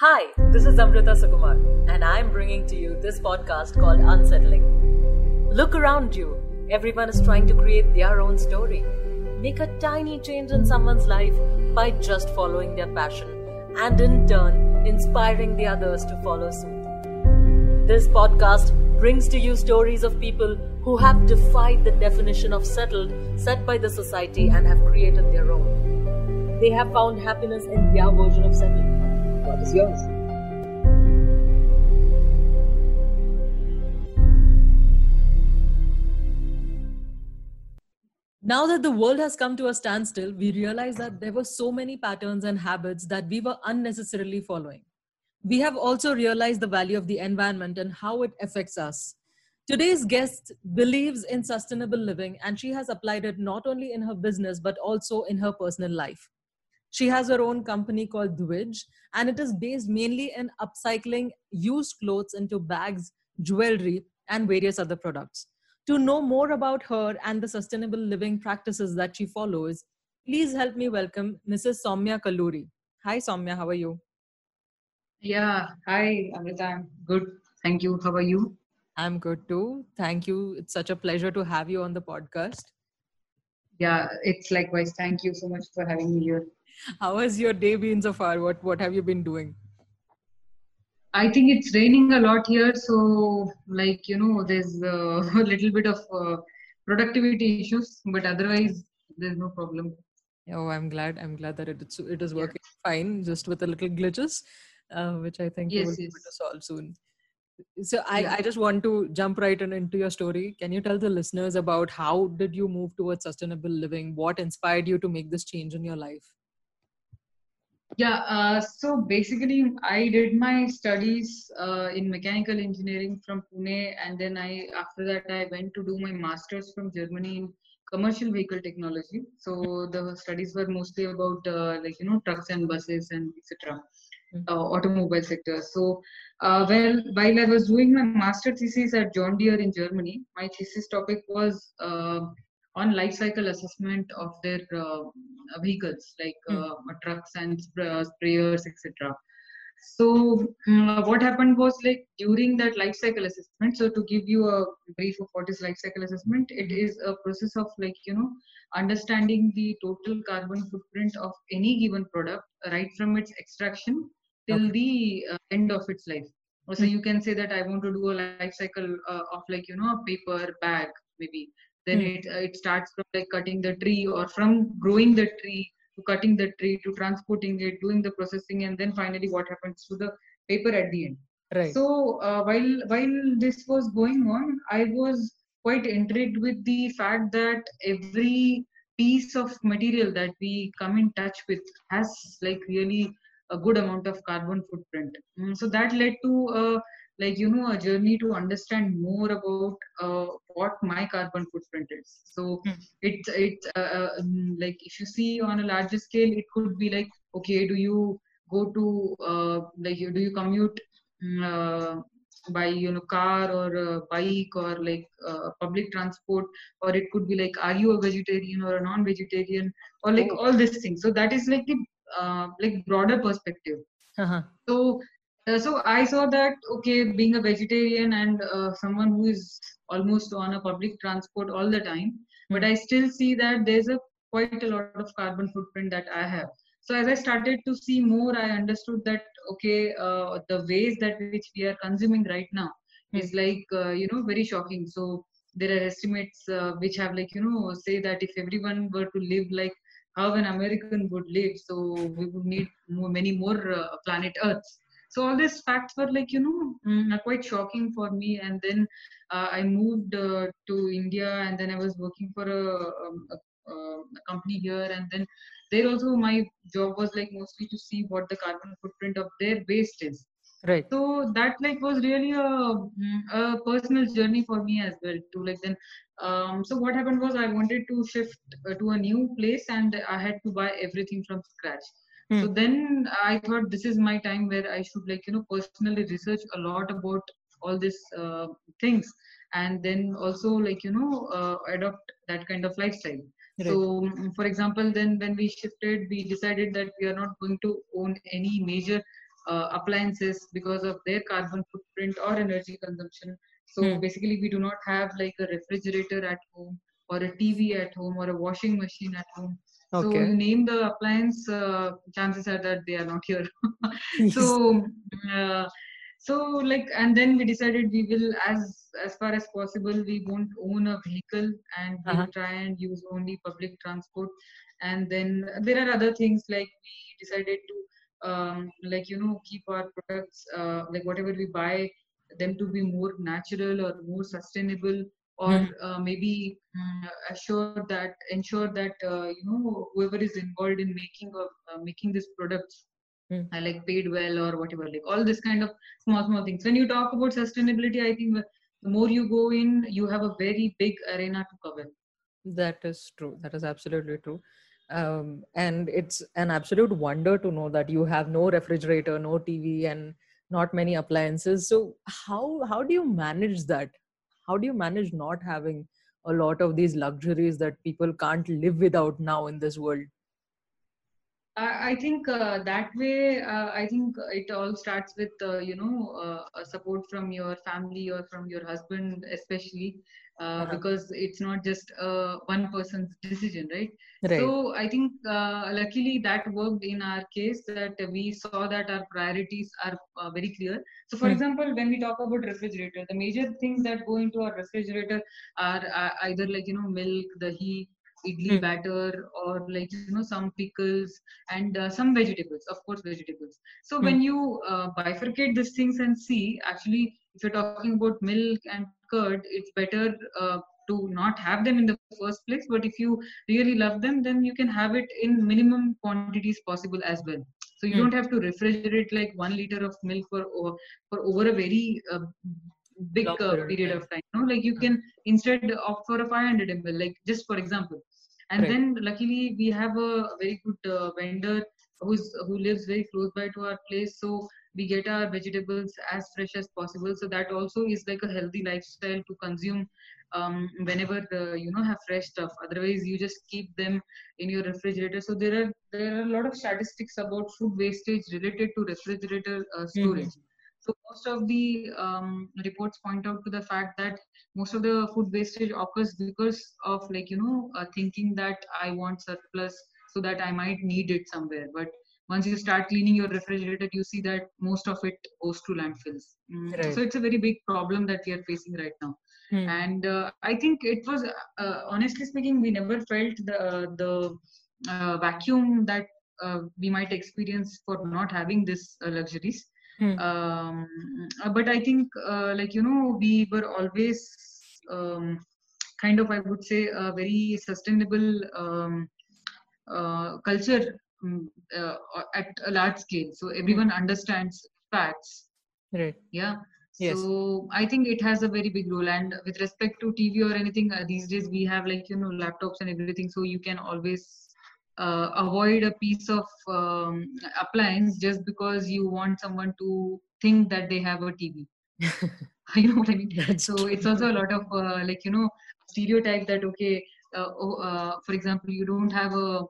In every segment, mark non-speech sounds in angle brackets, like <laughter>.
Hi, this is Amrita Sukumar, and I'm bringing to you this podcast called Unsettling. Look around you. Everyone is trying to create their own story. Make a tiny change in someone's life by just following their passion, and in turn, inspiring the others to follow suit. This podcast brings to you stories of people who have defied the definition of settled set by the society and have created their own. They have found happiness in their version of settled. Yours? Now that the world has come to a standstill, we realize that there were so many patterns and habits that we were unnecessarily following. We have also realized the value of the environment and how it affects us. Today's guest believes in sustainable living and she has applied it not only in her business but also in her personal life. She has her own company called Dwij, and it is based mainly in upcycling used clothes into bags, jewelry, and various other products. To know more about her and the sustainable living practices that she follows, please help me welcome Mrs. Soumya Kalluri. Hi, Soumya, how are you? Yeah, hi, Amrita. I'm good. Thank you. How are you? I'm good too. Thank you. It's such a pleasure to have you on the podcast. Yeah, it's likewise. Thank you so much for having me here. How has your day been so far? What What have you been doing? I think it's raining a lot here, so like you know, there's a <laughs> little bit of uh, productivity issues, but otherwise there's no problem. Oh, I'm glad. I'm glad that it's it is working yeah. fine, just with a little glitches, uh, which I think yes, will yes. be able to solve soon. So I, yeah. I just want to jump right in, into your story. Can you tell the listeners about how did you move towards sustainable living? What inspired you to make this change in your life? Yeah, uh, so basically, I did my studies uh, in mechanical engineering from Pune, and then I after that I went to do my masters from Germany in commercial vehicle technology. So the studies were mostly about uh, like you know trucks and buses and etc. Uh, automobile sector. So, uh, well, while I was doing my master thesis at John Deere in Germany, my thesis topic was uh, on life cycle assessment of their uh, vehicles like mm. trucks and sprayers, etc. So um, what happened was like during that life cycle assessment. So to give you a brief of what is life cycle assessment, it is a process of like you know understanding the total carbon footprint of any given product right from its extraction till okay. the uh, end of its life. So mm. you can say that I want to do a life cycle uh, of like you know a paper bag maybe. Then mm. it uh, it starts from like cutting the tree or from growing the tree to cutting the tree to transporting it, doing the processing, and then finally what happens to the paper at the end. Right. So uh, while while this was going on, I was quite intrigued with the fact that every piece of material that we come in touch with has like really a good amount of carbon footprint. Mm, so that led to a like you know a journey to understand more about uh, what my carbon footprint is. So mm. it it uh, um, like if you see on a larger scale, it could be like okay, do you go to uh, like do you commute um, by you know car or bike or like uh, public transport or it could be like are you a vegetarian or a non-vegetarian or like oh. all these things so that is like the uh, like broader perspective uh-huh. so uh, so i saw that okay being a vegetarian and uh, someone who is almost on a public transport all the time mm-hmm. but i still see that there's a quite a lot of carbon footprint that i have so as i started to see more i understood that okay uh, the ways that which we are consuming right now mm-hmm. is like uh, you know very shocking so there are estimates uh, which have like you know say that if everyone were to live like how an American would live. So we would need more, many more uh, planet Earths. So all these facts were like you know mm, quite shocking for me. And then uh, I moved uh, to India, and then I was working for a, um, a, a, company here, and then there also my job was like mostly to see what the carbon footprint of their waste is right so that like was really a, mm, a personal journey for me as well to like then um, so what happened was i wanted to shift uh, to a new place and i had to buy everything from scratch hmm. so then i thought this is my time where i should like you know personally research a lot about all these uh, things and then also like you know uh, adopt that kind of lifestyle Right. So, mm, for example, then when we shifted, we decided that we are not going to own any major uh, appliances because of their carbon footprint or energy consumption so Hmm. basically we do not have like a refrigerator at home or a tv at home or a washing machine at home okay. so you name the appliance uh, chances are that they are not here <laughs> so uh, so like and then we decided we will as as far as possible we won't own a vehicle and we'll Uh-huh. try and use only public transport and then there are other things like we decided to um, like you know keep our products uh, like whatever we buy them to be more natural or more sustainable or Hmm. uh, maybe mm, assure that ensure that uh, you know whoever is involved in making of uh, making these products Hmm. are like paid well or whatever like all this kind of small small things when you talk about sustainability i think the more you go in you have a very big arena to cover That is true. That is absolutely true. Um, and it's an absolute wonder to know that you have no refrigerator, no TV, and not many appliances. So how how do you manage that? How do you manage not having a lot of these luxuries that people can't live without now in this world? I, think uh, that way, uh, I think it all starts with, uh, you know, uh, support from your family or from your husband, especially, uh, Uh-huh. because it's not just uh, one person's decision, right? Right. So I think uh, luckily that worked in our case that we saw that our priorities are uh, very clear. So, for Hmm. example, when we talk about refrigerator, the major things that go into our refrigerator are uh, either like, you know, milk, the heat, idli Hmm. batter, or like, you know, some pickles and uh, some vegetables, of course, vegetables. So, Hmm. when you uh, bifurcate these things and see, actually, if you're talking about milk and curd, it's better uh, to not have them in the first place. But if you really love them, then you can have it in minimum quantities possible as well. So you Hmm. don't have to refrigerate like one liter of milk for o- for over a very uh, big uh, period of time. of time. No, like you Hmm. can instead opt for a 500 ml, like just for example. And Right. then luckily we have a very good uh, vendor who's who lives very close by to our place, so we get our vegetables as fresh as possible. So that also is like a healthy lifestyle to consume um, whenever the, you know have fresh stuff. Otherwise, you just keep them in your refrigerator. So there are there are a lot of statistics about food wastage related to refrigerator uh, storage. So most of the um, reports point out to the fact that most of the food wastage occurs because of like you know uh, thinking that I want surplus so that I might need it somewhere. But once you start cleaning your refrigerator, you see that most of it goes to landfills. Mm, Right. So it's a very big problem that we are facing right now Hmm. and uh, i think it was uh, honestly speaking we never felt the the uh, vacuum that uh, we might experience for not having this uh, luxuries Hmm. um, uh, but i think uh, like you know we were always um, kind of i would say a very sustainable um, uh, culture at a large scale. So everyone understands facts. Right. yeah. Yes. so i think it has a very big role. And with respect to tv or anything uh, these days we have like you know laptops and everything. So you can always uh, avoid a piece of um, appliance just because you want someone to think that they have a tv <laughs> <laughs> you know what i mean? That's so true. it's also a lot of uh, like you know stereotype that okay uh, oh, uh, for example you don't have a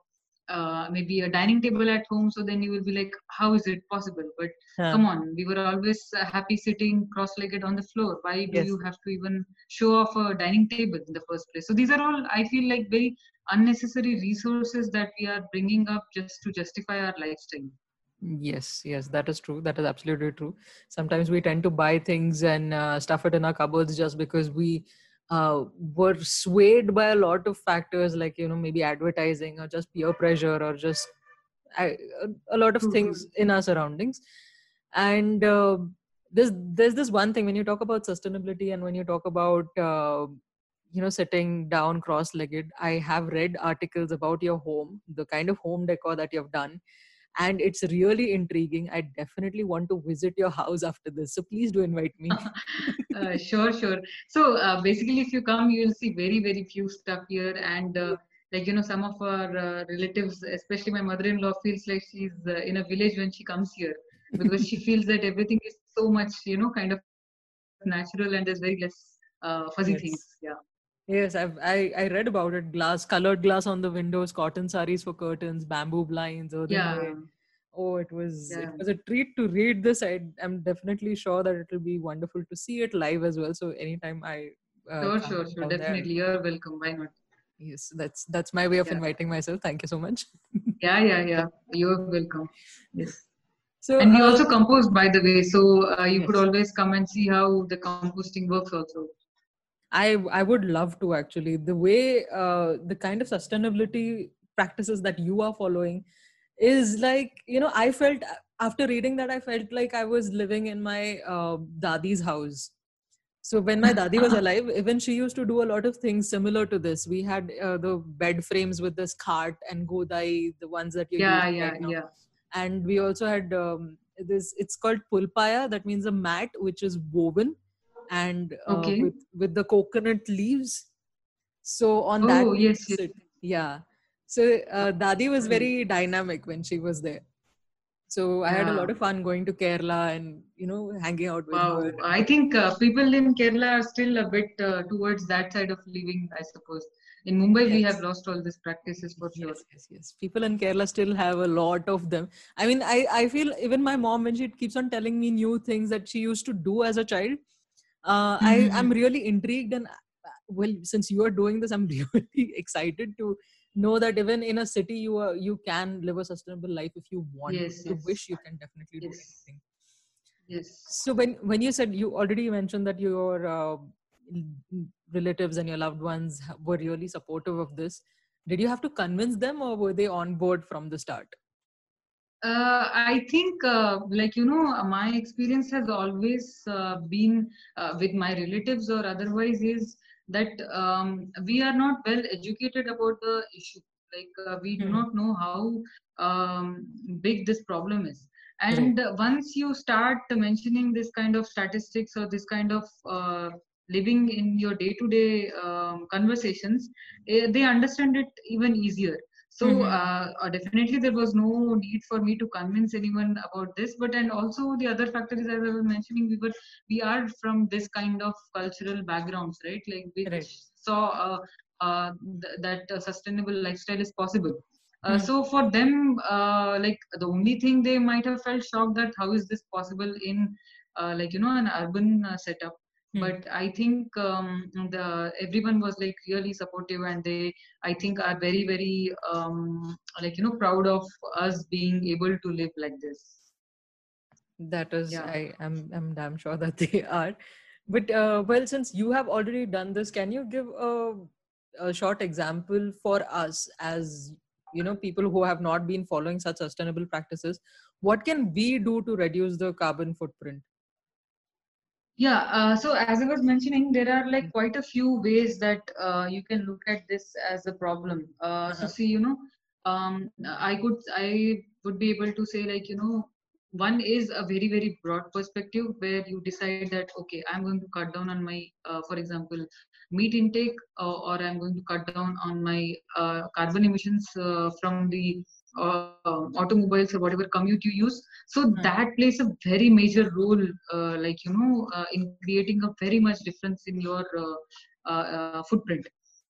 uh, maybe a dining table at home so then you will be like how is it possible but Huh. come on we were always uh, happy sitting cross-legged on the floor why do Yes. you have to even show off a dining table in the first place so these are all i feel like very unnecessary resources that we are bringing up just to justify our lifestyle Yes, yes, that is true. That is absolutely true. Sometimes we tend to buy things and uh, stuff it in our cupboards just because we uh, were swayed by a lot of factors, like you know maybe advertising or just peer pressure or just I- a, lot of True, things in our surroundings. And uh, there's there's this one thing when you talk about sustainability and when you talk about uh, you know sitting down cross-legged. I have read articles about your home, the kind of home decor that you've done and it's really intriguing. I definitely want to visit your house after this. So please do invite me. <laughs> uh, sure sure so uh, basically if you come you will see very very few stuff here and uh, like you know some of our uh, relatives especially my mother-in-law feels like she's uh, in a village when she comes here because she <laughs> feels that everything is so much you know kind of natural and there's very less uh, fuzzy Yes. things yeah yes, I've I, I read about it. Glass, colored glass on the windows, cotton saris for curtains, bamboo blinds, earthenware. yeah Oh, it was Yeah. it was a treat to read this. I am definitely sure that it will be wonderful to see it live as well. So anytime I uh, Sure, sure, sure. Definitely. You're welcome. Why not? yes, that's that's my way of Yeah. inviting myself. Thank you so much. Yeah, yeah, yeah. You're welcome. Yes. So And we uh, also compost, by the way. So uh, you could always come and see how the composting works also. I I would love to actually the way uh, the kind of sustainability practices that you are following is like you know I felt after reading that I felt like I was living in my uh, dadi's house. So when my dadi was <laughs> alive, even she used to do a lot of things similar to this. We had uh, the bed frames with this cart and godai, the ones that you're Yeah, yeah, right yeah. And we also had um, this. It's called pulpaya. That means a mat which is woven and uh, Okay. with with the coconut leaves. So on that, Oh, we yes, yes. sit. yeah. So uh, Dadi was very dynamic when she was there. So I had a lot of fun going to Kerala and you know hanging out with Wow. her. I think uh, people in Kerala are still a bit uh, towards that side of living, I suppose. In Mumbai, we have lost all these practices for sure. Yes, yes, yes. People in Kerala still have a lot of them. I mean, I, I feel even my mom, when she keeps on telling me new things that she used to do as a child, uh, I, Mhm. I'm really intrigued. And uh, well, since you are doing this, I'm <laughs> really excited to know that even in a city, you are you can live a sustainable life if you want. Yes, you yes. wish, you can definitely do anything. Yes. So when when you said you already mentioned that your uh, relatives and your loved ones were really supportive of this, did you have to convince them, or were they on board from the start? Uh, I think, uh, like, you know, my experience has always uh, been uh, with my relatives or otherwise is that um, we are not well educated about the issue. Like, uh, we do Mhm. not know how um, big this problem is. And once you start mentioning this kind of statistics or this kind of uh, living in your day to day conversations, eh, they understand it even easier so Mhm. uh, uh, definitely there was no need for me to convince anyone about this but and also the other factor is as i was mentioning we were we are from this kind of cultural backgrounds right like which Right. saw uh, uh, th- that uh, sustainable lifestyle is possible uh, Hmm. so for them uh, like the only thing they might have felt shocked that how is this possible in uh, like you know an urban uh, setup Hmm. but i think um, the everyone was like really supportive and they I think are very very um, like you know proud of us being able to live like this. That is, Yeah. I am I'm damn sure <laughs> that they are. But uh, well, since you have already done this, can you give a, a short example for us as you know people who have not been following such sustainable practices? What can we do to reduce the carbon footprint? Yeah. Uh, so as I was mentioning, there are like quite a few ways that uh, you can look at this as a problem. Uh, so Uh-huh. see, you know, um, I could I would be able to say like you know one is a very very broad perspective where you decide that okay i'm going to cut down on my uh, for example meat intake uh, or i'm going to cut down on my uh, carbon emissions uh, from the uh, automobiles or whatever commute you use so Hmm. that plays a very major role uh, like you know uh, in creating a very much difference in your uh, uh, uh, footprint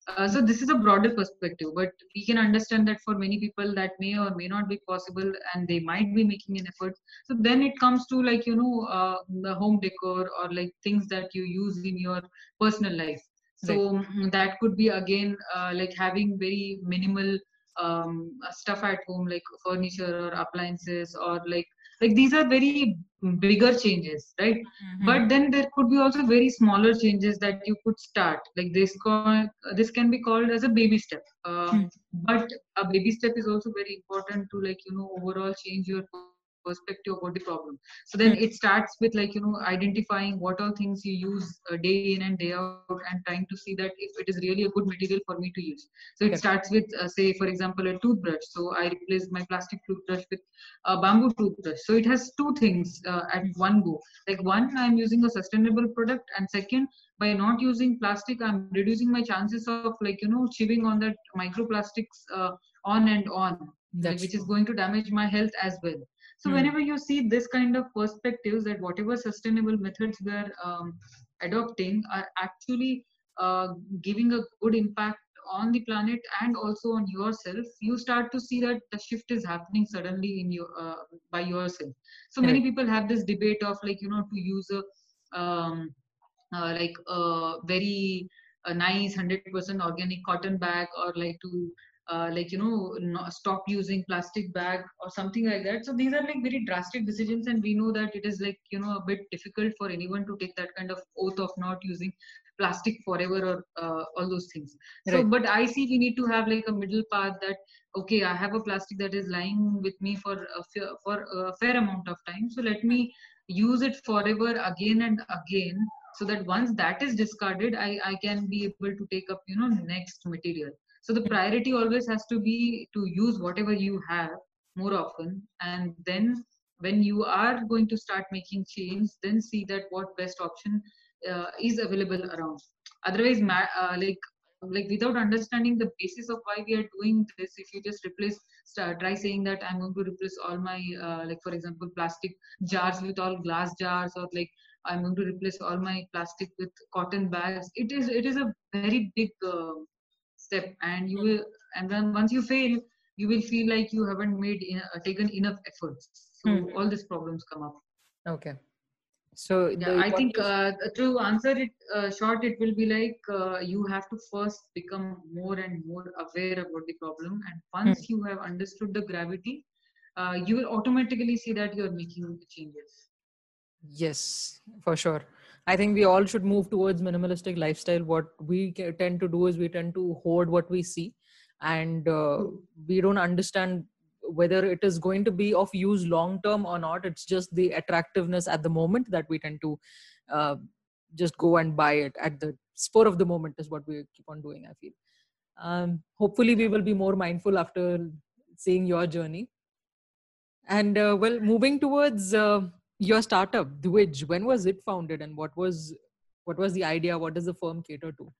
uh, so this is a broader perspective, but we can understand that for many people that may or may not be possible, and they might be making an effort. So then it comes to like you know uh, the home decor or like things that you use in your personal life. So mm, that could be again uh, like having very minimal um, stuff at home, like furniture or appliances, or like like these are very bigger changes, right? but then there could be also very smaller changes that you could start. Like this co- this can be called as a baby step. Um, but a baby step is also very important to like you know overall change your perspective about the problem. So then Hmm. it starts with like you know identifying what all things you use uh, day in and day out and trying to see that if it is really a good material for me to use. So it Correct. starts with uh, say for example a toothbrush. So i replaced my plastic toothbrush with a bamboo toothbrush. So it has two things uh, at one go. Like one i'm using a sustainable product and second by not using plastic i'm reducing my chances of like you know chewing on that microplastics uh, on and on like, which is going to damage my health as well so Hmm. whenever you see this kind of perspectives that whatever sustainable methods we are um, adopting are actually uh, giving a good impact on the planet and also on yourself you start to see that the shift is happening suddenly in your uh, by yourself so many people have this debate of like you know to use a um, uh, like a very a nice 100% organic cotton bag or like to uh, like you know stop using plastic bag or something like that. So these are like very drastic decisions and we know that it is like you know a bit difficult for anyone to take that kind of oath of not using plastic forever or uh, all those things. Right. so but i see we need to have like a middle path that okay i have a plastic that is lying with me for a, for a fair amount of time. So let me use it forever again and again so that once that is discarded i i can be able to take up you know next material so the priority always has to be to use whatever you have more often. And then when you are going to start making change then see that what best option uh, is available around. Otherwise uh, like like without understanding the basis of why we are doing this if you just replace start, try saying that i'm going to replace all my uh, like for example plastic jars with all glass jars or like i'm going to replace all my plastic with cotton bags. It is it is a very big uh, step. And you will and then once you fail you will feel like you haven't made uh, taken enough efforts. So mm. all these problems come up. Okay. So yeah, i think uh, to answer it uh, short it will be like uh, you have to first become more and more aware about the problem. And once mm. you have understood the gravity uh, you will automatically see that you're making the changes. Yes for sure I think we all should move towards minimalistic lifestyle. What we tend to do is we tend to hoard what we see, and uh, we don't understand whether it is going to be of use long term or not. It's just the attractiveness at the moment that we tend to uh, just go and buy it at the spur of the moment is what we keep on doing. I feel. Um, hopefully, we will be more mindful after seeing your journey. And uh, well, moving towards uh, your startup Dwij, when was it founded and what was what was the idea? What does the firm cater to?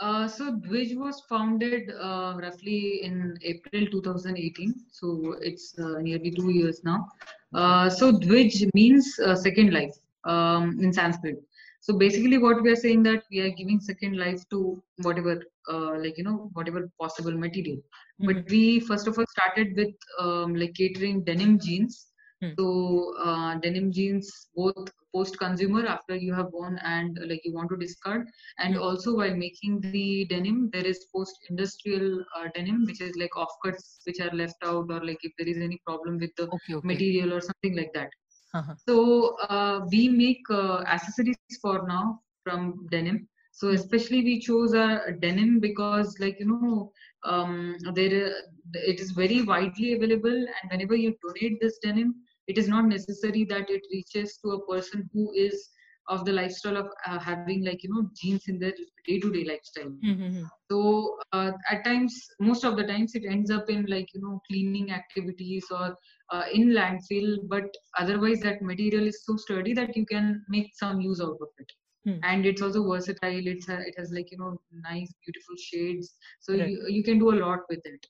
Uh, so Dwij was founded uh, roughly in April 2018. So it's uh, nearly two years now. Uh, so Dwij means uh, second life um, in Sanskrit. So basically, what we are saying that we are giving second life to whatever, uh, like you know, whatever possible material. Mm-hmm. But we first of all started with um, like catering denim jeans Hmm. So uh, denim jeans both post consumer after you have worn and uh, like you want to discard and hmm. also while making the denim there is post industrial uh, denim which is like offcuts which are left out or like if there is any problem with the okay, okay. material or something like that. Uh-huh. So uh, we make uh, accessories for now from denim. So hmm. especially we chose a denim because like you know um, there it is very widely available and whenever you donate this denim it is not necessary that it reaches to a person who is of the lifestyle of uh, having like you know jeans in their day-to-day lifestyle mm-hmm. so uh, at times most of the times it ends up in like you know cleaning activities or uh, in landfill but otherwise that material is so sturdy that you can make some use out of it Hmm. and it's also versatile it's a, it has like you know nice beautiful shades so right. you, you can do a lot with it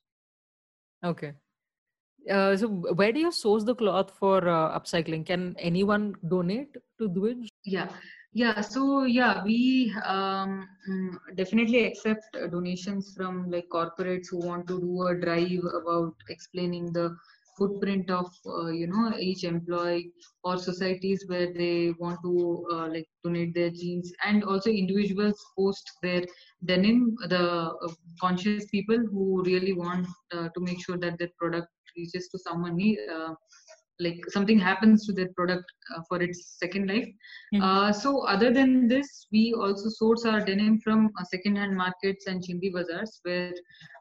okay uh, so where do you source the cloth for uh, upcycling? Can anyone donate to Dwij? Yeah, yeah. So yeah, we um, mm, definitely accept donations from like corporates who want to do a drive about explaining the footprint of uh, you know each employee or societies where they want to uh, like donate their jeans and also individuals post their denim the uh, conscious people who really want uh, to make sure that their product reaches to someone uh, like something happens to their product uh, for its second life. Mm-hmm. Uh, so other than this, we also source our denim from uh, second-hand markets and chindi bazaars, where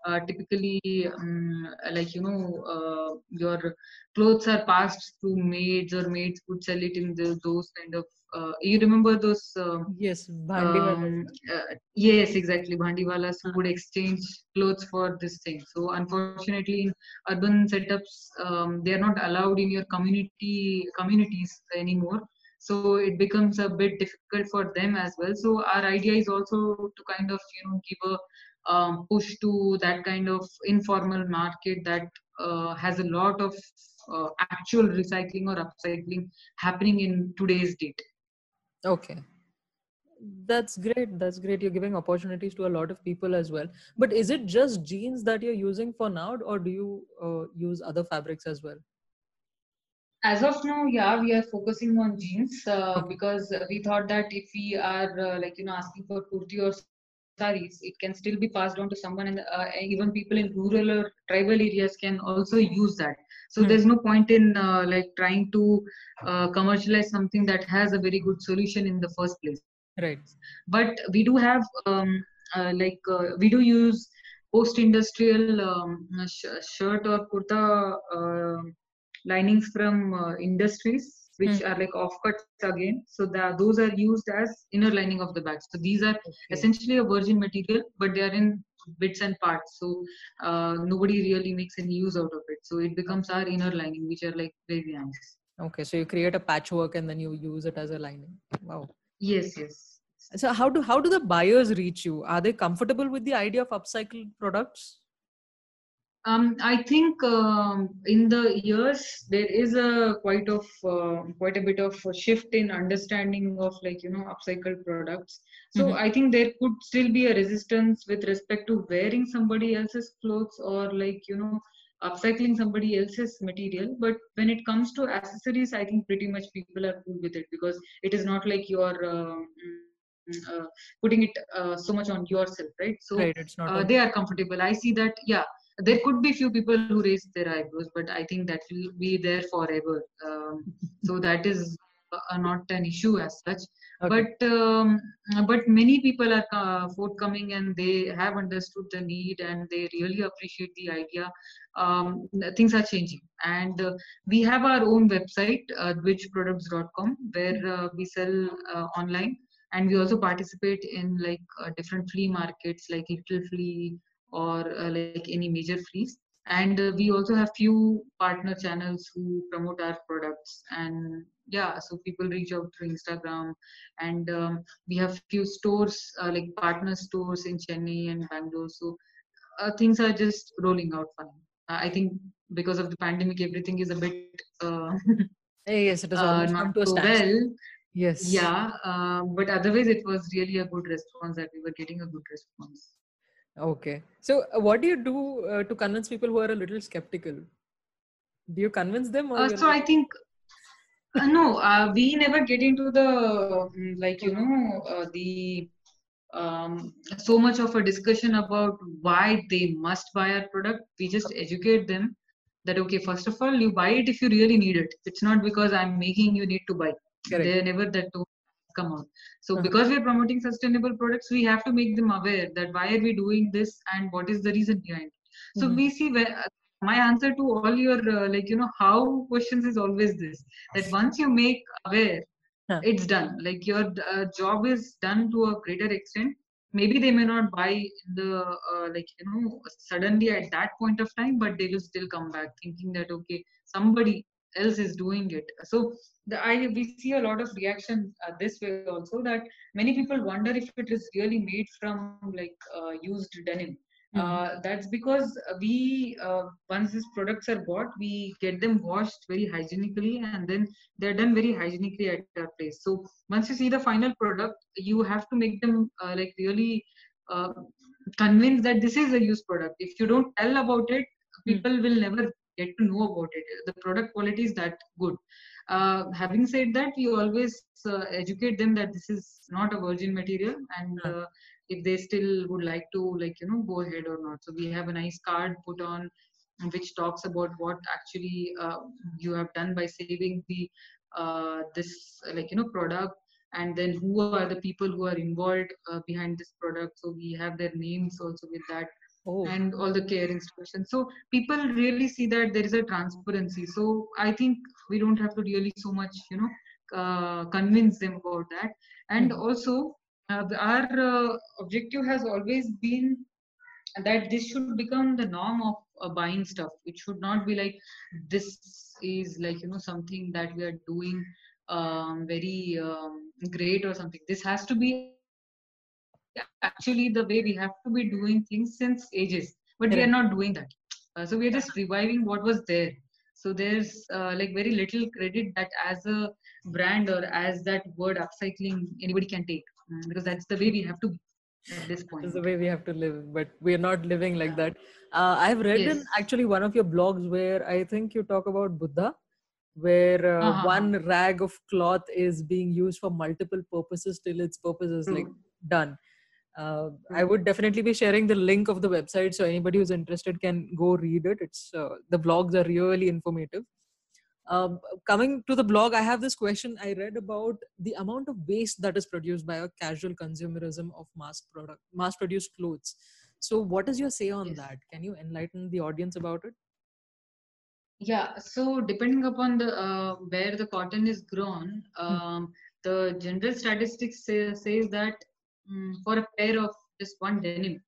uh, typically, um, like you know, uh, your clothes are passed through maids or maids would sell it in the, those kind of uh, you remember those um, yes um, uh, yes exactly bhandiwalas who would exchange clothes for this thing. So unfortunately in urban setups um, they are not allowed in your community communities anymore. So it becomes a bit difficult for them as well. So our idea is also to kind of you know give a um, push to that kind of informal market that uh, has a lot of uh, actual recycling or upcycling happening in today's date Okay. that's great. That's great. You're giving opportunities to a lot of people as well. But is it just jeans that you're using for now or do you uh, use other fabrics as well? As of now yeah we are focusing on jeans uh, okay. because we thought that if we are uh, like you know asking for kurti or saris it can still be passed on to someone and uh, even people in rural or tribal areas can also use that so mm-hmm. there's no point in uh, like trying to uh, commercialize something that has a very good solution in the first place right but we do have um, uh, like uh, we do use post industrial um, sh- shirt or kurta uh, linings from uh, industries which mm. are like offcuts again so that those are used as inner lining of the bag so these are okay. essentially a virgin material but they are in bits and parts. So uh, nobody really makes any use out of it. So it becomes our inner lining which are like very nice okay so you create a patchwork and then you use it as a lining. Wow. Yes yes. So how do how do the buyers reach you? Are they comfortable with the idea of upcycled products um, I think um, in the years there is a quite of uh, quite a bit of a shift in understanding of like you know upcycled products. So mm-hmm. I think there could still be a resistance with respect to wearing somebody else's clothes or like you know upcycling somebody else's material. But when it comes to accessories, I think pretty much people are cool with it because it is not like you are. Uh, uh, putting it uh, so much on yourself right so right, uh, they are comfortable i see that yeah there could be few people who raise their eyebrows but i think that will be there forever. Um, so that is uh, not an issue as such. Okay. but um, but many people are uh, forthcoming and they have understood the need and they really appreciate the idea. Um, things are changing. And uh, we have our own website uh, dwijproducts.com where uh, we sell uh, online. And we also participate in like uh, different flea markets like little flea or uh, like any major fleas and uh, we also have few partner channels who promote our products. And yeah so people reach out through instagram. And um, we have few stores uh, like partner stores in chennai and bangalore. So uh, things are just rolling out fine i think because of the pandemic everything is a bit uh, <laughs> yes it is almost come to a well. Yes. Yeah but otherwise it was really a good response that we were getting a good response Okay. So, uh, what do you do uh, to convince people who are a little skeptical? Do you convince them? Uh, so, like... I think uh, no, uh, we never get into the mm, like you know uh, the um, so much of a discussion about why they must buy our product. We just educate them that okay, first of all, you buy it if you really need it. It's not because I'm making you need to buy. Correct. They're never that come out. So because we're promoting sustainable products we have to make them aware that why are we doing this and what is the reason behind it. So mm-hmm. we see where uh, my answer to all your uh, like you know how questions is always this that once you make aware huh. it's done. Like your uh, job is done to a greater extent. Maybe they may not buy the uh, like you know suddenly at that point of time but they will still come back thinking that okay somebody else is doing it so the i we see a lot of reaction uh, this way also that many people wonder if it is really made from like uh, used denim mm-hmm. uh, that's because we uh, once these products are bought we get them washed very hygienically and then they're done very hygienically at our place so once you see the final product you have to make them uh, like really uh, convinced that this is a used product if you don't tell about it hmm. people mm-hmm. will never get to know about it. The product quality is that good. Uh, having said that we always uh, educate them that this is not a virgin material and uh, if they still would like to like you know go ahead or not. So we have a nice card put on which talks about what actually uh, you have done by saving the uh, this like you know product and then who are the people who are involved uh, behind this product. So we have their names also with that oh. and all the care instructions so people really see that there is a transparency. So i think we don't have to really so much you know uh, convince them about that. And mm-hmm. also uh, our uh, objective has always been that this should become the norm of uh, buying stuff. It should not be like this is like you know something that we are doing um, very um, great or something. This has to be actually the way we have to be doing things since ages but we are not doing that uh, so we are just reviving what was there so there's uh, like very little credit that as a brand or as that word upcycling anybody can take mm, because that's the way we have to be at this point. Is the way we have to live, but we're not living like yeah. that. Uh, I've read yes. in actually one of your blogs where I think you talk about Buddha, where uh, uh-huh. one rag of cloth is being used for multiple purposes till its purpose is True. like done. Uh, I would definitely be sharing the link of the website so anybody who's interested can go read it. It's uh, the blogs are really informative. Um, coming to the blog, I have this question. I read about the amount of waste that is produced by a casual consumerism of mass product, mass produced clothes. So, what is your say on yes. that? Can you enlighten the audience about it? Yeah. So, depending upon the uh, where the cotton is grown, hmm. um, hmm. the general statistics say, says that for a pair of just one denim,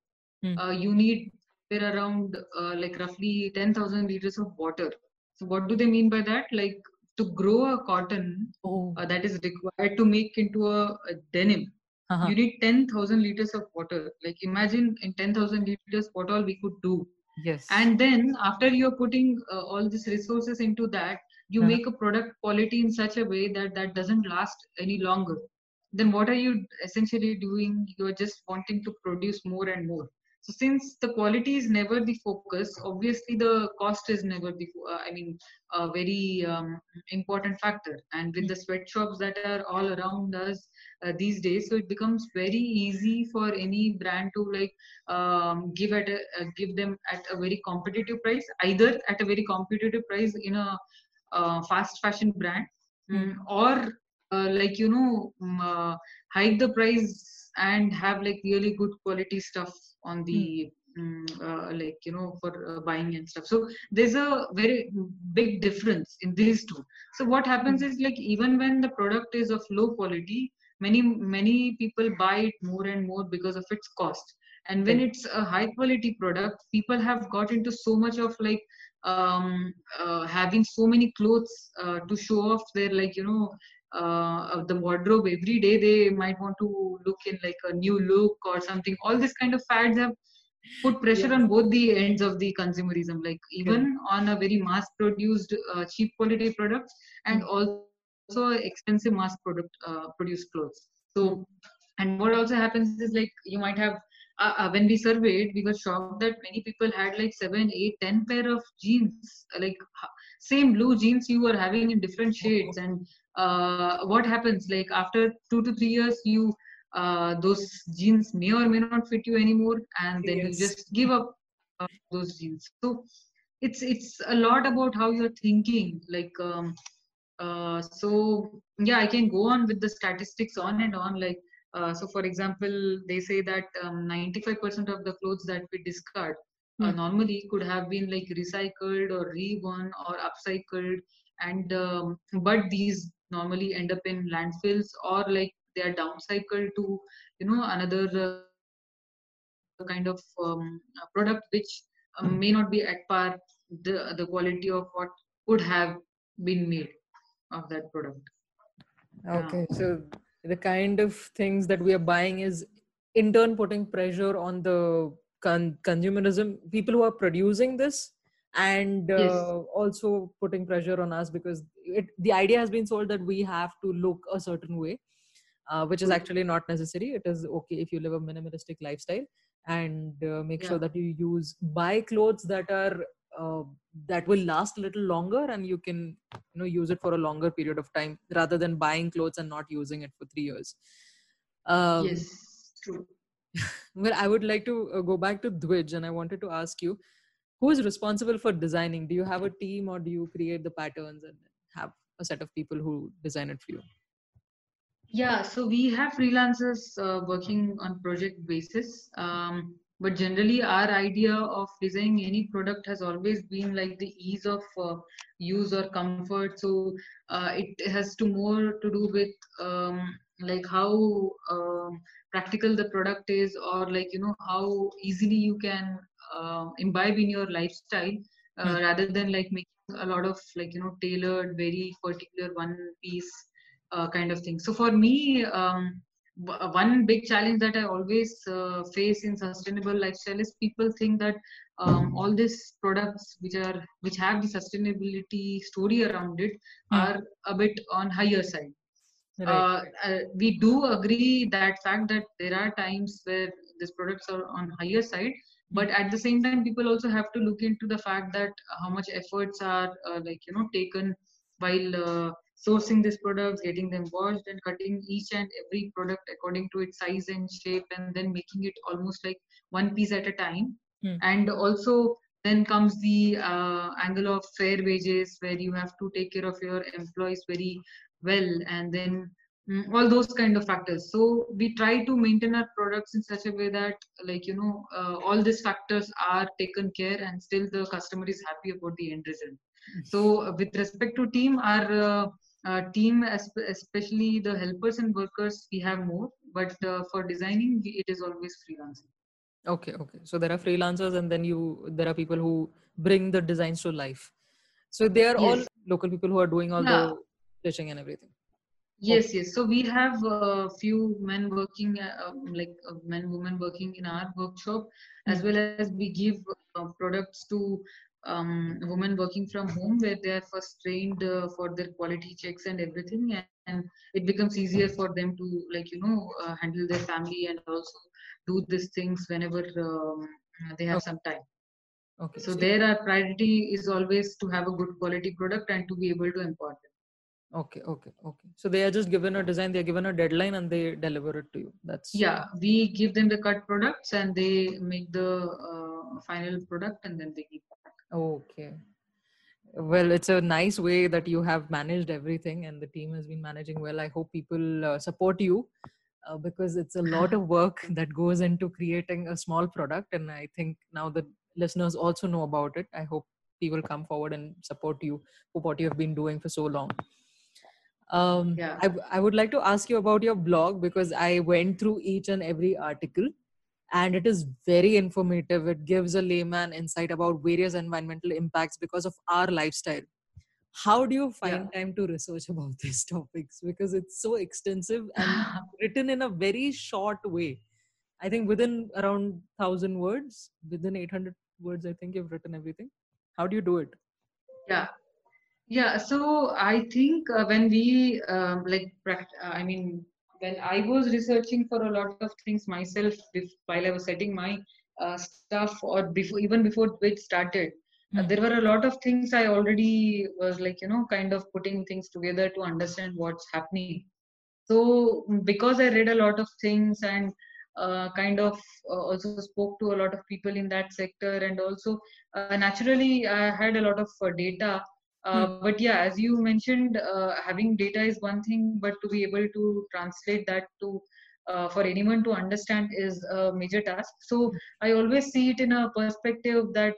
hmm. uh, you need around uh, like roughly 10,000 liters of water so what do they mean by that? Like to grow a cotton oh. uh, that is required to make into a, a denim, uh-huh. you need 10,000 liters of water. Like imagine in 10,000 liters what all we could do. Yes. And then after you're putting uh, all these resources into that, you uh-huh. make a product quality in such a way that that doesn't last any longer. Then what are you essentially doing? You're just wanting to produce more and more. So since the quality is never the focus, obviously the cost is never the, uh, I mean, a very um, important factor. And with the sweatshops that are all around us uh, these days, so it becomes very easy for any brand to like um, give at a, uh, give them at a very competitive price, either at a very competitive price in a uh, fast fashion brand, mm, or like you know um, uh, hike the price and have like really good quality stuff on the um, uh, like you know for uh, buying and stuff. So there's a very big difference in these two. So what happens is like even when the product is of low quality many many people buy it more and more because of its cost. And when it's a high quality product people have got into so much of like um, uh, having so many clothes uh, to show off their like you know uh, of the wardrobe every day they might want to look in like a new look or something all this kind of fads have put pressure yeah. on both the ends of the consumerism like even yeah. on a very mass produced uh, cheap quality products and mm-hmm. also expensive mass product uh, produced clothes so and what also happens is like you might have uh, uh, when we surveyed we were shocked that many people had like seven eight ten pair of jeans like same blue jeans you were having in different shades and uh, what happens like after two to three years you uh, those jeans may or may not fit you anymore and then yes. you just give up uh, those jeans so it's it's a lot about how you're thinking like um, uh, so yeah i can go on with the statistics on and on like uh, so for example they say that um, 95% of the clothes that we discard mm. normally could have been like recycled or reworn or upcycled and um, but these normally end up in landfills or like they are downcycled to you know another uh, kind of um, product which um, may not be at par the the quality of what could have been made of that product. Okay yeah. so the kind of things that we are buying is in turn putting pressure on the con- consumerism people who are producing this and uh, yes. also putting pressure on us because it, the idea has been sold that we have to look a certain way uh, which is mm-hmm. actually not necessary it is okay if you live a minimalistic lifestyle and uh, make yeah. sure that you use buy clothes that are uh, that will last a little longer and you can you know use it for a longer period of time rather than buying clothes and not using it for 3 years um, yes true <laughs> well i would like to uh, go back to dwij and i wanted to ask you who is responsible for designing? Do you have a team or do you create the patterns and have a set of people who design it for you? Yeah so we have freelancers uh, working on project basis. Um, but generally our idea of designing any product has always been like the ease of uh, use or comfort. So uh, it has to more to do with um, like how um, practical the product is or like you know how easily you can uh, imbibe in your lifestyle uh, mm. rather than like making a lot of like you know tailored very particular one piece uh, kind of thing so for me um, one big challenge that i always uh, face in sustainable lifestyle is people think that um, all these products which are which have the sustainability story around it mm. are a bit on higher side right. uh, uh, we do agree that fact that there are times where these products are on higher side but at the same time people also have to look into the fact that how much efforts are uh, like you know taken while uh, sourcing these products getting them washed and cutting each and every product according to its size and shape and then making it almost like one piece at a time hmm. and also then comes the uh, angle of fair wages where you have to take care of your employees very well and then mm, all those kind of factors. So we try to maintain our products in such a way that like you know uh, all these factors are taken care and still the customer is happy about the end result. So uh, with respect to team our uh, uh, team especially the helpers and workers we have more but uh, for designing it is always freelancing. Okay okay. So there are freelancers and then you there are people who bring the designs to life. So they are yes. all local people who are doing all yeah. the stitching and everything yes yes. So we have a few men working uh, like uh, men women working in our workshop mm-hmm. as well as we give uh, products to um, women working from home where they are first trained uh, for their quality checks and everything and, and, it becomes easier for them to like you know uh, handle their family and also do these things whenever um, they have okay. some time. Okay. So, so there our priority is always to have a good quality product and to be able to import it okay okay okay. So they are just given a design they are given a deadline and they deliver it to you. That's yeah we give them the cut products and they make the uh, final product and then they give back. Okay. Well it's a nice way that you have managed everything and the team has been managing well. I hope people uh, support you uh, because it's a lot of work <laughs> that goes into creating a small product and i think now the listeners also know about it. I hope people come forward and support you for what you have been doing for so long um, yeah. I, I would like to ask you about your blog because i went through each and every article and it is very informative. It gives a layman insight about various environmental impacts because of our lifestyle. How do you find yeah. time to research about <laughs> these topics? Because it's so extensive and <laughs> written in a very short way. I think within around 1000 words within 800 words i think you've written everything. How do you do it? Yeah yeah so i think uh, when we um, like i mean when i was researching for a lot of things myself while i was setting my uh, stuff or before even before which started mm. there were a lot of things i already was like you know kind of putting things together to understand what's happening so because i read a lot of things and uh, kind of uh, also spoke to a lot of people in that sector and also uh, naturally i had a lot of uh, data uh, but yeah as you mentioned uh, having data is one thing but to be able to translate that to for anyone to understand is a major task. So i always see it in a perspective that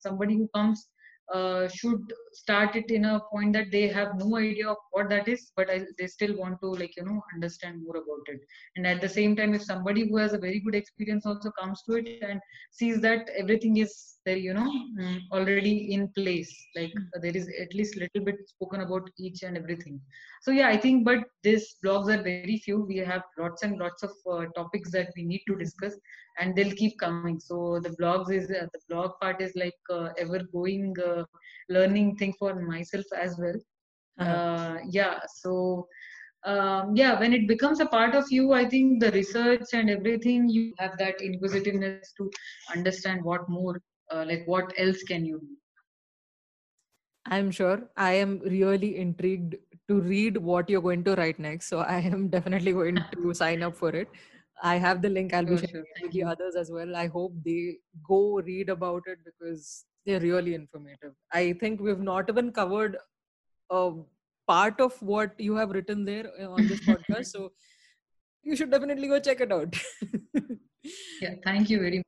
somebody who comes uh, should start it in a point that they have no idea of what that is but I, they still want to like you know understand more about it. And at the same time if somebody who has a very good experience also comes to it and sees that everything is there you know mm, already in place like uh, there is at least little bit spoken about each and everything. So yeah i think but these blogs are very few. We have lots and lots of uh, topics that we need to discuss and they'll keep coming. So the blogs is uh, the blog part is like uh, ever going uh, learning thing for myself as well uh-huh. Uh, yeah so um, yeah when it becomes a part of you i think the research and everything you have that inquisitiveness to understand what more uh, like what else can you do i'm sure i am really intrigued to read what you're going to write next so i am definitely going <laughs> to sign up for it I have the link. I'll be sharing sure. with the others as well. I hope they go read about it because they're really informative. I think we've not even covered a part of what you have written there uh, on this podcast. So <laughs> you should definitely go check it out. <laughs> yeah, thank you very much.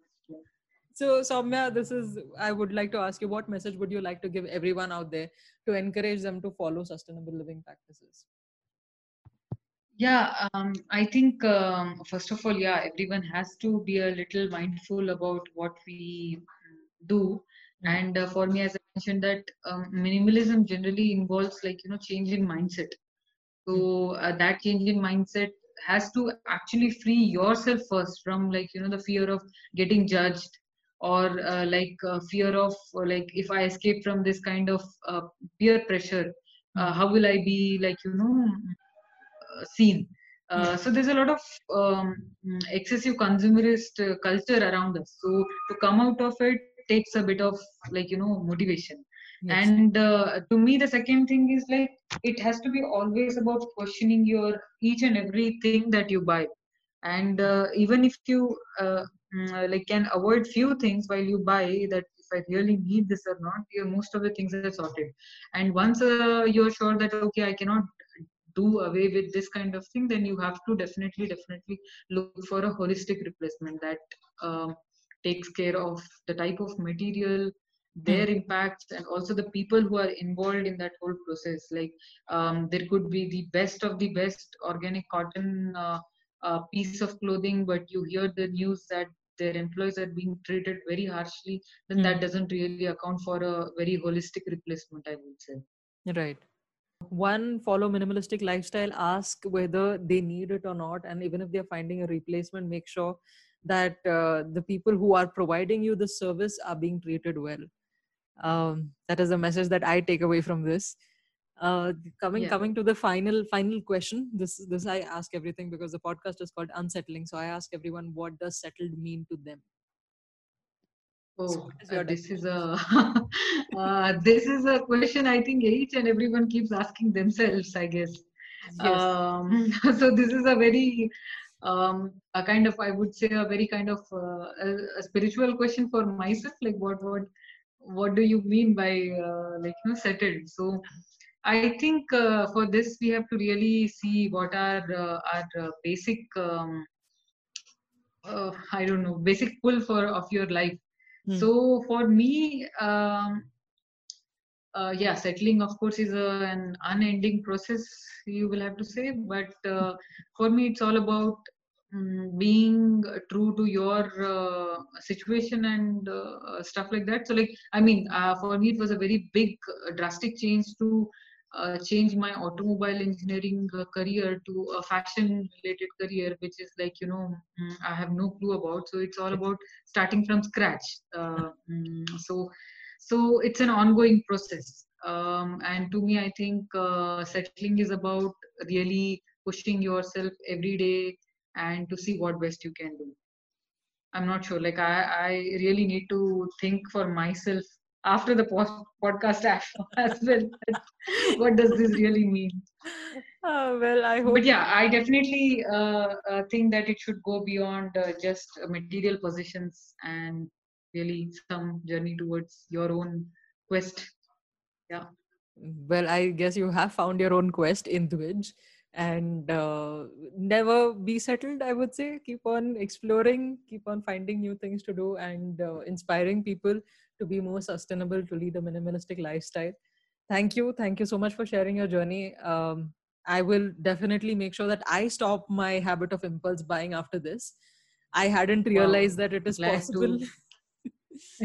So, Soumya, this is, I would like to ask you what message would you like to give everyone out there to encourage them to follow sustainable living practices? Yeah, um, I think um, first of all, yeah, everyone has to be a little mindful about what we do. And uh, for me, as I mentioned, that um, minimalism generally involves like you know change in mindset. So uh, that change in mindset has to actually free yourself first from like you know the fear of getting judged or uh, like uh, fear of like if I escape from this kind of uh, peer pressure, uh, how will I be like you know seen uh, so there's a lot of um, excessive consumerist uh, culture around us so to come out of it takes a bit of like you know motivation. Yes. and uh, to me the second thing is like it has to be always about questioning your each and everything that you buy. And uh, even if you uh, mm, like can avoid few things while you buy that if i really need this or not you most of the things are sorted. And once uh, you're sure that okay i cannot do away with this kind of thing then you have to definitely definitely look for a holistic replacement that um, takes care of the type of material their mm. impacts and also the people who are involved in that whole process like um, there could be the best of the best organic cotton uh, uh, piece of clothing but you hear the news that their employees are being treated very harshly then mm. that doesn't really account for a very holistic replacement i would say right one follow minimalistic lifestyle ask whether they need it or not and even if they're finding a replacement make sure that uh, the people who are providing you the service are being treated well um, that is a message that i take away from this uh, coming yeah. coming to the final final question this this i ask everything because the podcast is called unsettling so i ask everyone what does settled mean to them Oh, uh, this is a <laughs> uh, this is a question I think each and everyone keeps asking themselves. I guess. Yes. Um, <laughs> so this is a very um, a kind of I would say a very kind of uh, a, a, spiritual question for myself. Like what what what do you mean by uh, like you know settled? So I think uh, for this we have to really see what are uh, our basic um, I don't know basic pull for of your life Hmm. So for me, um, uh, yeah, settling of course is a, an unending process. You will have to say, but uh, for me, it's all about um, being true to your uh, situation and uh, stuff like that. So, like, I mean, uh, for me, it was a very big, uh, drastic change to uh, change my automobile engineering uh, career to a fashion related career which is like you know mm, i have no clue about so it's all about starting from scratch mm, so so it's an ongoing process um, and to me i think uh, settling is about really pushing yourself every day and to see what best you can do i'm not sure like i i really need to think for myself after the podcast <laughs> as well. <laughs> what does this really mean? <laughs> Uh, well, I hope. But yeah, I definitely uh, uh, think that it should go beyond uh, just material positions and really some journey towards your own quest. Yeah. Well, I guess you have found your own quest in Dwij and uh, never be settled i would say. Keep on exploring keep on finding new things to do and uh, inspiring people to be more sustainable to lead a minimalistic lifestyle. Thank you. Thank you so much for sharing your journey. Um, i will definitely make sure that i stop my habit of impulse buying after this. I hadn't realized wow. that it is glad possible <laughs>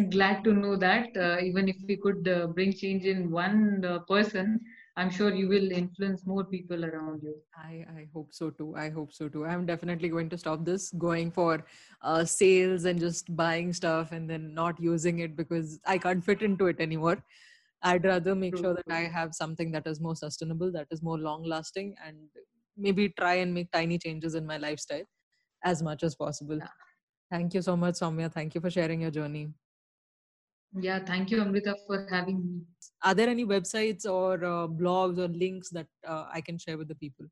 glad to know that uh, even if we could uh, bring change in one uh, person I'm sure you will influence more people around you. I, I hope so too. I hope so too. I'm definitely going to stop this going for uh, sales and just buying stuff and then not using it because I can't fit into it anymore. I'd rather make True. sure that I have something that is more sustainable, that is more long lasting, and maybe try and make tiny changes in my lifestyle as much as possible. Yeah. Thank you so much, Soumya. Thank you for sharing your journey. Yeah, thank you, Amrita, for having me. Are there any websites or uh, blogs or links that uh, I can share with the people?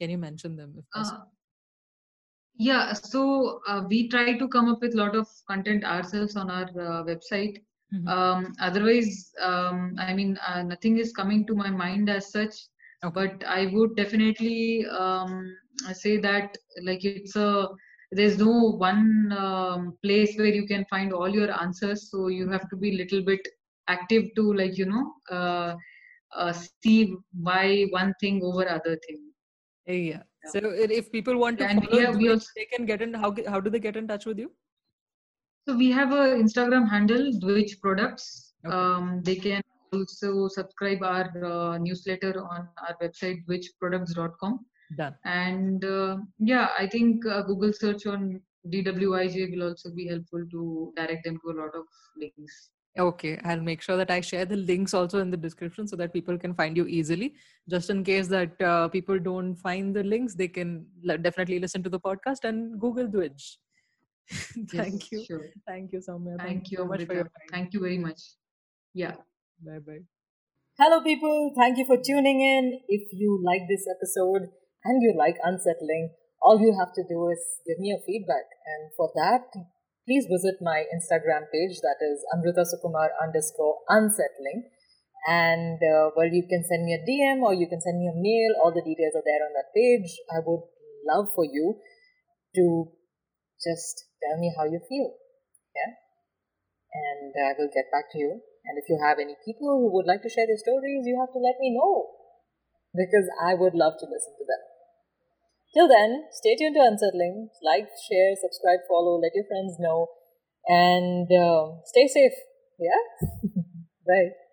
Can you mention them if uh, possible? Uh, yeah, so uh, we try to come up with a lot of content ourselves on our uh, website. Mm-hmm. Um, otherwise, um, I mean, nothing is coming to my mind as such. Okay. But I would definitely um, say that like it's a there's no one um, place where you can find all your answers so you have to be a little bit active to like you know uh, uh, see why one thing over other thing yeah. yeah. so if people want to and follow yeah, we also, they can get in how, how do they get in touch with you so we have a instagram handle dwij products okay. um, they can also subscribe our uh, newsletter on our website dwijproducts.com Done. And uh, yeah, I think uh, Google search on DWIJ will also be helpful to direct them to a lot of links. Okay, I'll make sure that I share the links also in the description so that people can find you easily. Just in case that uh, people don't find the links, they can definitely listen to the podcast and Google Dwij. <laughs> Thank yes, you. Sure. Thank you, Soumya. Thank, Thank you so much for your time. Thank you very much. Yeah. Bye bye. Hello, people. Thank you for tuning in. If you like this episode and you like unsettling, all you have to do is give me a feedback. And for that, please visit my Instagram page that is Amrita Sukumar underscore unsettling. And uh, well, you can send me a DM or you can send me a mail. All the details are there on that page. I would love for you to just tell me how you feel. Yeah. And I will get back to you. And if you have any people who would like to share their stories, you have to let me know because I would love to listen to them. Till then, stay tuned to Unsettling. Like, share, subscribe, follow, let your friends know, and uh, stay safe. Yeah? <laughs> Bye.